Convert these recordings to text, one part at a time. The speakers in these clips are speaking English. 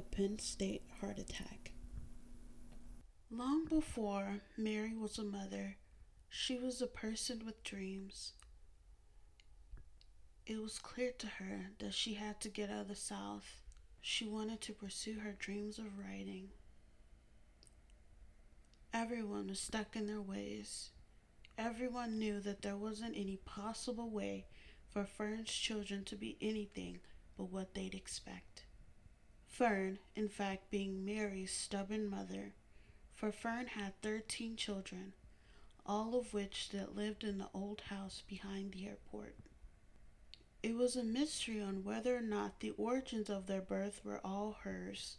the Penn State heart attack. Long before Mary was a mother, she was a person with dreams. It was clear to her that she had to get out of the South. She wanted to pursue her dreams of writing. Everyone was stuck in their ways. Everyone knew that there wasn't any possible way for Fern's children to be anything but what they'd expect. Fern, in fact, being Mary's stubborn mother, for Fern had 13 children, all of which that lived in the old house behind the airport. It was a mystery on whether or not the origins of their birth were all hers,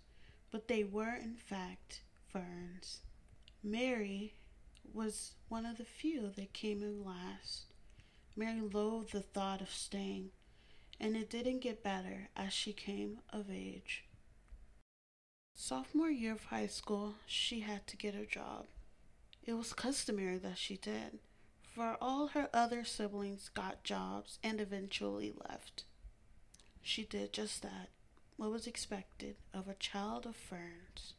but they were in fact Fern's. Mary was one of the few that came in last. Mary loathed the thought of staying, and it didn't get better as she came of age. Sophomore year of high school, she had to get a job. It was customary that she did, for all her other siblings got jobs and eventually left. She did just that, what was expected of a child of Fern's.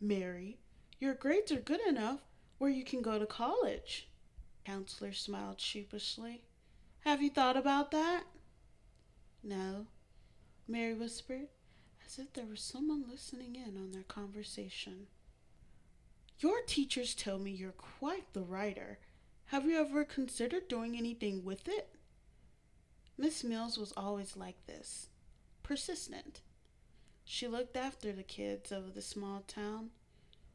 Mary, your grades are good enough where you can go to college. Counselor smiled sheepishly. Have you thought about that? No, Mary whispered, as if there was someone listening in on their conversation. Your teachers tell me you're quite the writer. Have you ever considered doing anything with it? Miss Mills was always like this, persistent. She looked after the kids of the small town.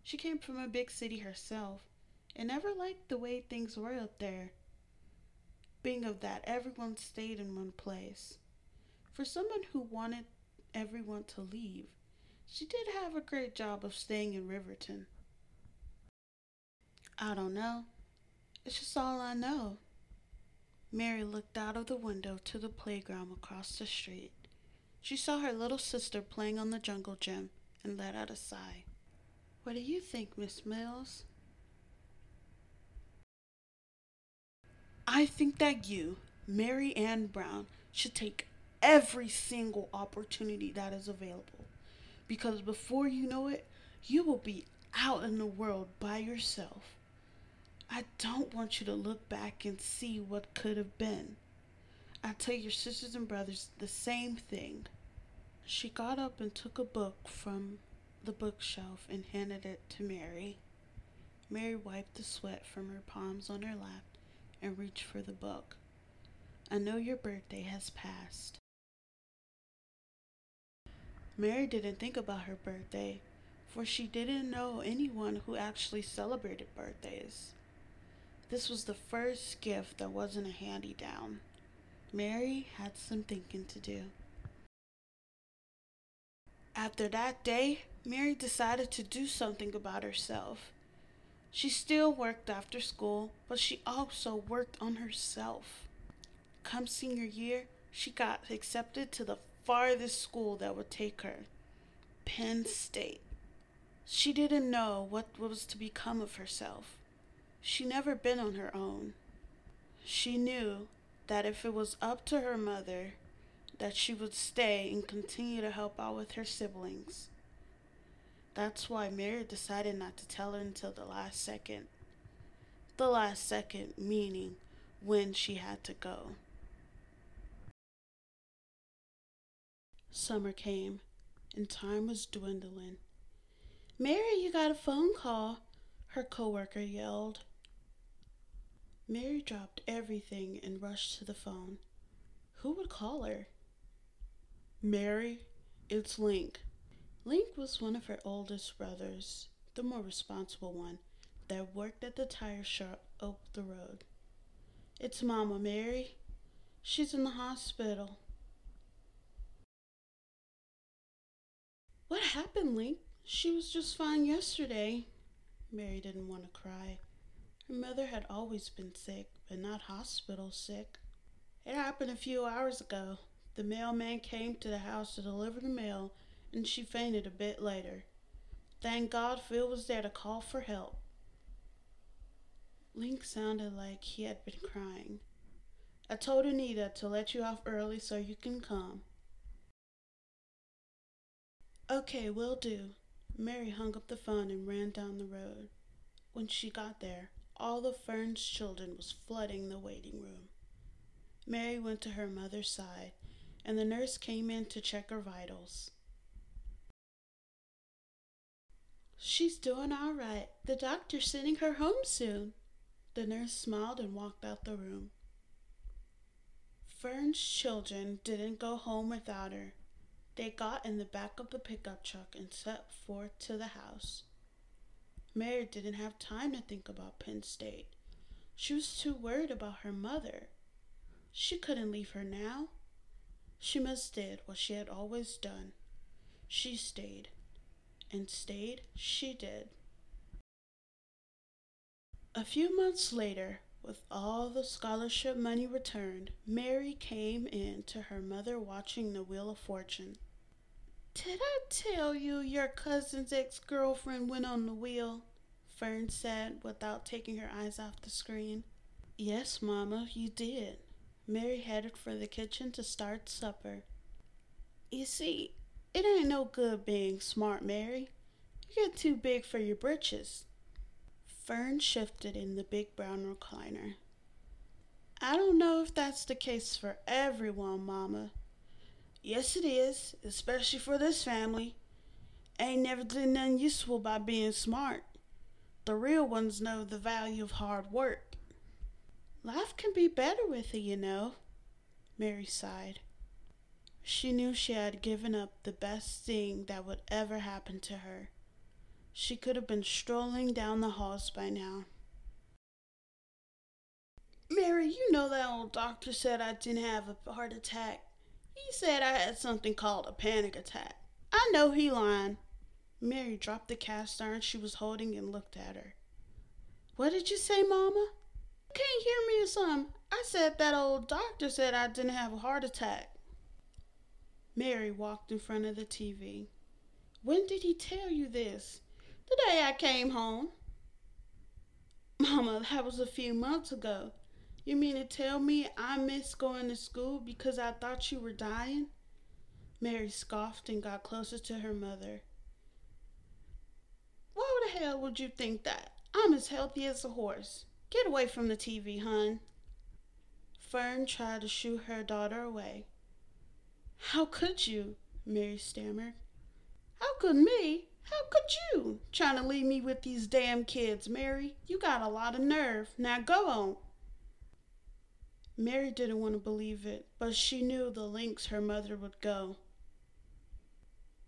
She came from a big city herself and never liked the way things were up there. Being of that, everyone stayed in one place. For someone who wanted everyone to leave, she did have a great job of staying in Riverton. I don't know. It's just all I know. Mary looked out of the window to the playground across the street. She saw her little sister playing on the jungle gym and let out a sigh. What do you think, Miss Mills? I think that you, Mary Ann Brown, should take every single opportunity that is available. Because before you know it, you will be out in the world by yourself. I don't want you to look back and see what could have been. I tell your sisters and brothers the same thing. She got up and took a book from the bookshelf and handed it to Mary. Mary wiped the sweat from her palms on her lap and reached for the book. I know your birthday has passed. Mary didn't think about her birthday, for she didn't know anyone who actually celebrated birthdays. This was the first gift that wasn't a handy down. Mary had some thinking to do. After that day, Mary decided to do something about herself. She still worked after school, but she also worked on herself. Come senior year, she got accepted to the farthest school that would take her Penn State. She didn't know what was to become of herself. She'd never been on her own. She knew that if it was up to her mother, that she would stay and continue to help out with her siblings. That's why Mary decided not to tell her until the last second. The last second meaning when she had to go. Summer came, and time was dwindling. Mary, you got a phone call, her coworker yelled. Mary dropped everything and rushed to the phone. Who would call her? Mary, it's Link. Link was one of her oldest brothers, the more responsible one, that worked at the tire shop up the road. It's Mama Mary. She's in the hospital. What happened, Link? She was just fine yesterday. Mary didn't want to cry. Her mother had always been sick, but not hospital sick. It happened a few hours ago. The mailman came to the house to deliver the mail, and she fainted a bit later. Thank God Phil was there to call for help. Link sounded like he had been crying. I told Anita to let you off early so you can come. Okay, will do. Mary hung up the phone and ran down the road. When she got there, all the Ferns children was flooding the waiting room. Mary went to her mother's side, and the nurse came in to check her vitals. She's doing all right. The doctor's sending her home soon. The nurse smiled and walked out the room. Fern's children didn't go home without her. They got in the back of the pickup truck and set forth to the house. Mary didn't have time to think about Penn State. She was too worried about her mother. She couldn't leave her now. She must did what she had always done. She stayed. And stayed she did. A few months later, with all the scholarship money returned, Mary came in to her mother watching the Wheel of Fortune. Did I tell you your cousin's ex girlfriend went on the wheel? Fern said without taking her eyes off the screen. Yes, Mamma, you did. Mary headed for the kitchen to start supper. You see, it ain't no good being smart, Mary. You get too big for your britches. Fern shifted in the big brown recliner. I don't know if that's the case for everyone, Mama. Yes, it is, especially for this family. Ain't never did nothing useful by being smart. The real ones know the value of hard work. Life can be better with it, you know. Mary sighed. She knew she had given up the best thing that would ever happen to her. She could have been strolling down the halls by now. Mary, you know that old doctor said I didn't have a heart attack. He said I had something called a panic attack. I know he lying. Mary dropped the cast iron she was holding and looked at her. What did you say, Mama? You can't hear me or something. I said that old doctor said I didn't have a heart attack. Mary walked in front of the TV. When did he tell you this? The day I came home. Mama, that was a few months ago. You mean to tell me I missed going to school because I thought you were dying? Mary scoffed and got closer to her mother. Why the hell would you think that? I'm as healthy as a horse. Get away from the TV, hon. Fern tried to shoo her daughter away. How could you? Mary stammered. How could me? How could you? Trying to leave me with these damn kids, Mary. You got a lot of nerve. Now go on. Mary didn't want to believe it, but she knew the lengths her mother would go.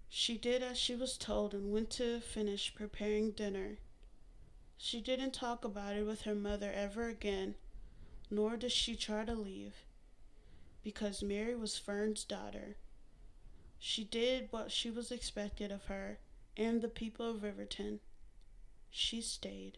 She did as she was told and went to finish preparing dinner. She didn't talk about it with her mother ever again, nor did she try to leave, because Mary was Fern's daughter. She did what she was expected of her and the people of Riverton. She stayed.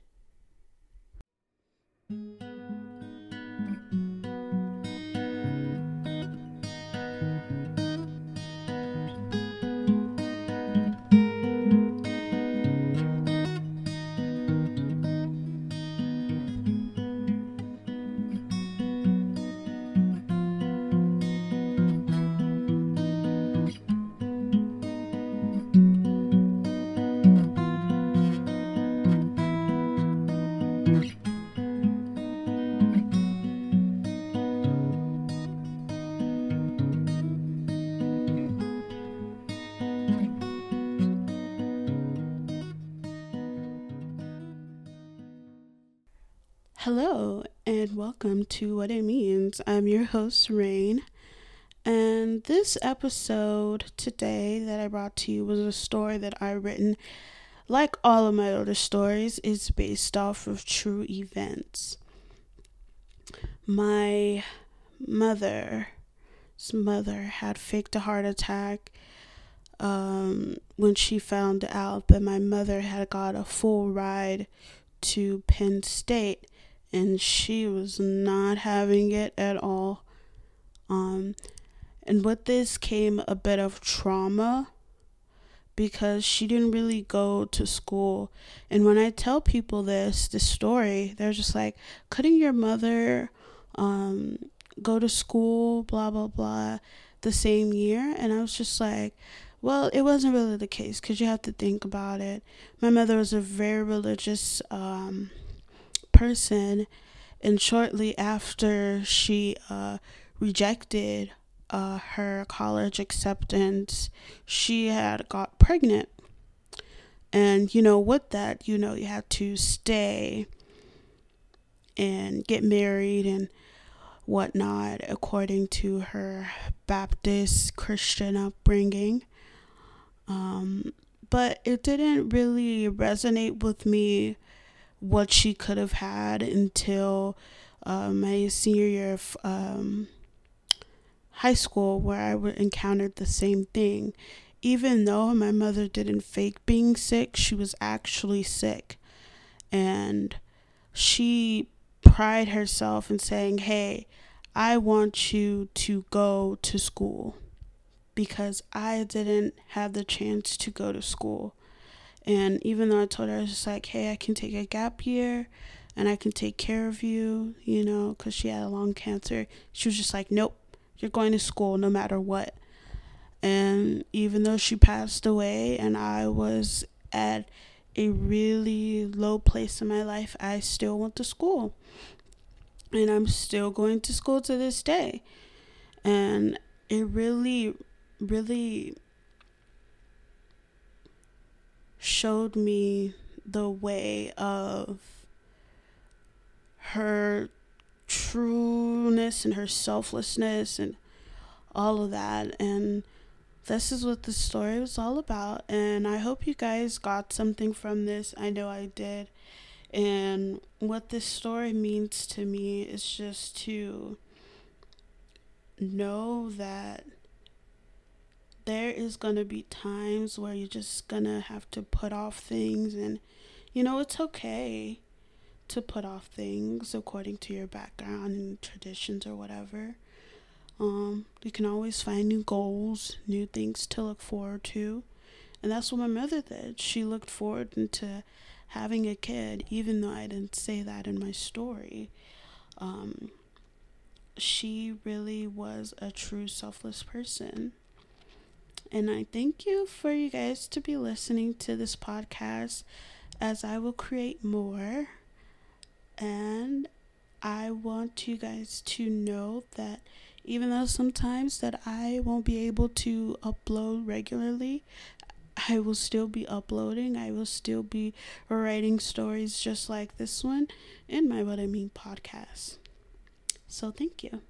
Hello, and welcome to What It Means. I'm your host, Rain. And this episode today that I brought to you was a story that I've written, like all of my other stories, is based off of true events. My mother's mother had faked a heart attack um, when she found out that my mother had got a full ride to Penn State and she was not having it at all. Um, and with this came a bit of trauma because she didn't really go to school. And when I tell people this, this story, they're just like, couldn't your mother um, go to school, blah, blah, blah, the same year? And I was just like, well, it wasn't really the case because you have to think about it. My mother was a very religious um, person, and shortly after she uh, rejected uh, her college acceptance, she had got pregnant. And, you know, with that, you know, you had to stay and get married and whatnot according to her Baptist Christian upbringing. Um, but it didn't really resonate with me what she could have had until uh, my senior year of um, high school, where I encountered the same thing. Even though my mother didn't fake being sick, she was actually sick. And she pride herself in saying, Hey, I want you to go to school because I didn't have the chance to go to school. And even though I told her, I was just like, hey, I can take a gap year and I can take care of you, you know, because she had a lung cancer. She was just like, nope, you're going to school no matter what. And even though she passed away and I was at a really low place in my life, I still went to school. And I'm still going to school to this day. And it really really showed me the way of her trueness and her selflessness and all of that. And this is what the story was all about. And I hope you guys got something from this. I know I did. And what this story means to me is just to know that there is going to be times where you're just going to have to put off things and you know it's okay to put off things according to your background and traditions or whatever. Um, you can always find new goals new things to look forward to. And that's what my mother did. She looked forward into having a kid even though i didn't say that in my story. Um, she really was a true selfless person and I thank you for you guys to be listening to this podcast as I will create more. And I want you guys to know that even though sometimes that I won't be able to upload regularly, I will still be uploading. I will still be writing stories just like this one in my What I Mean podcast. So thank you.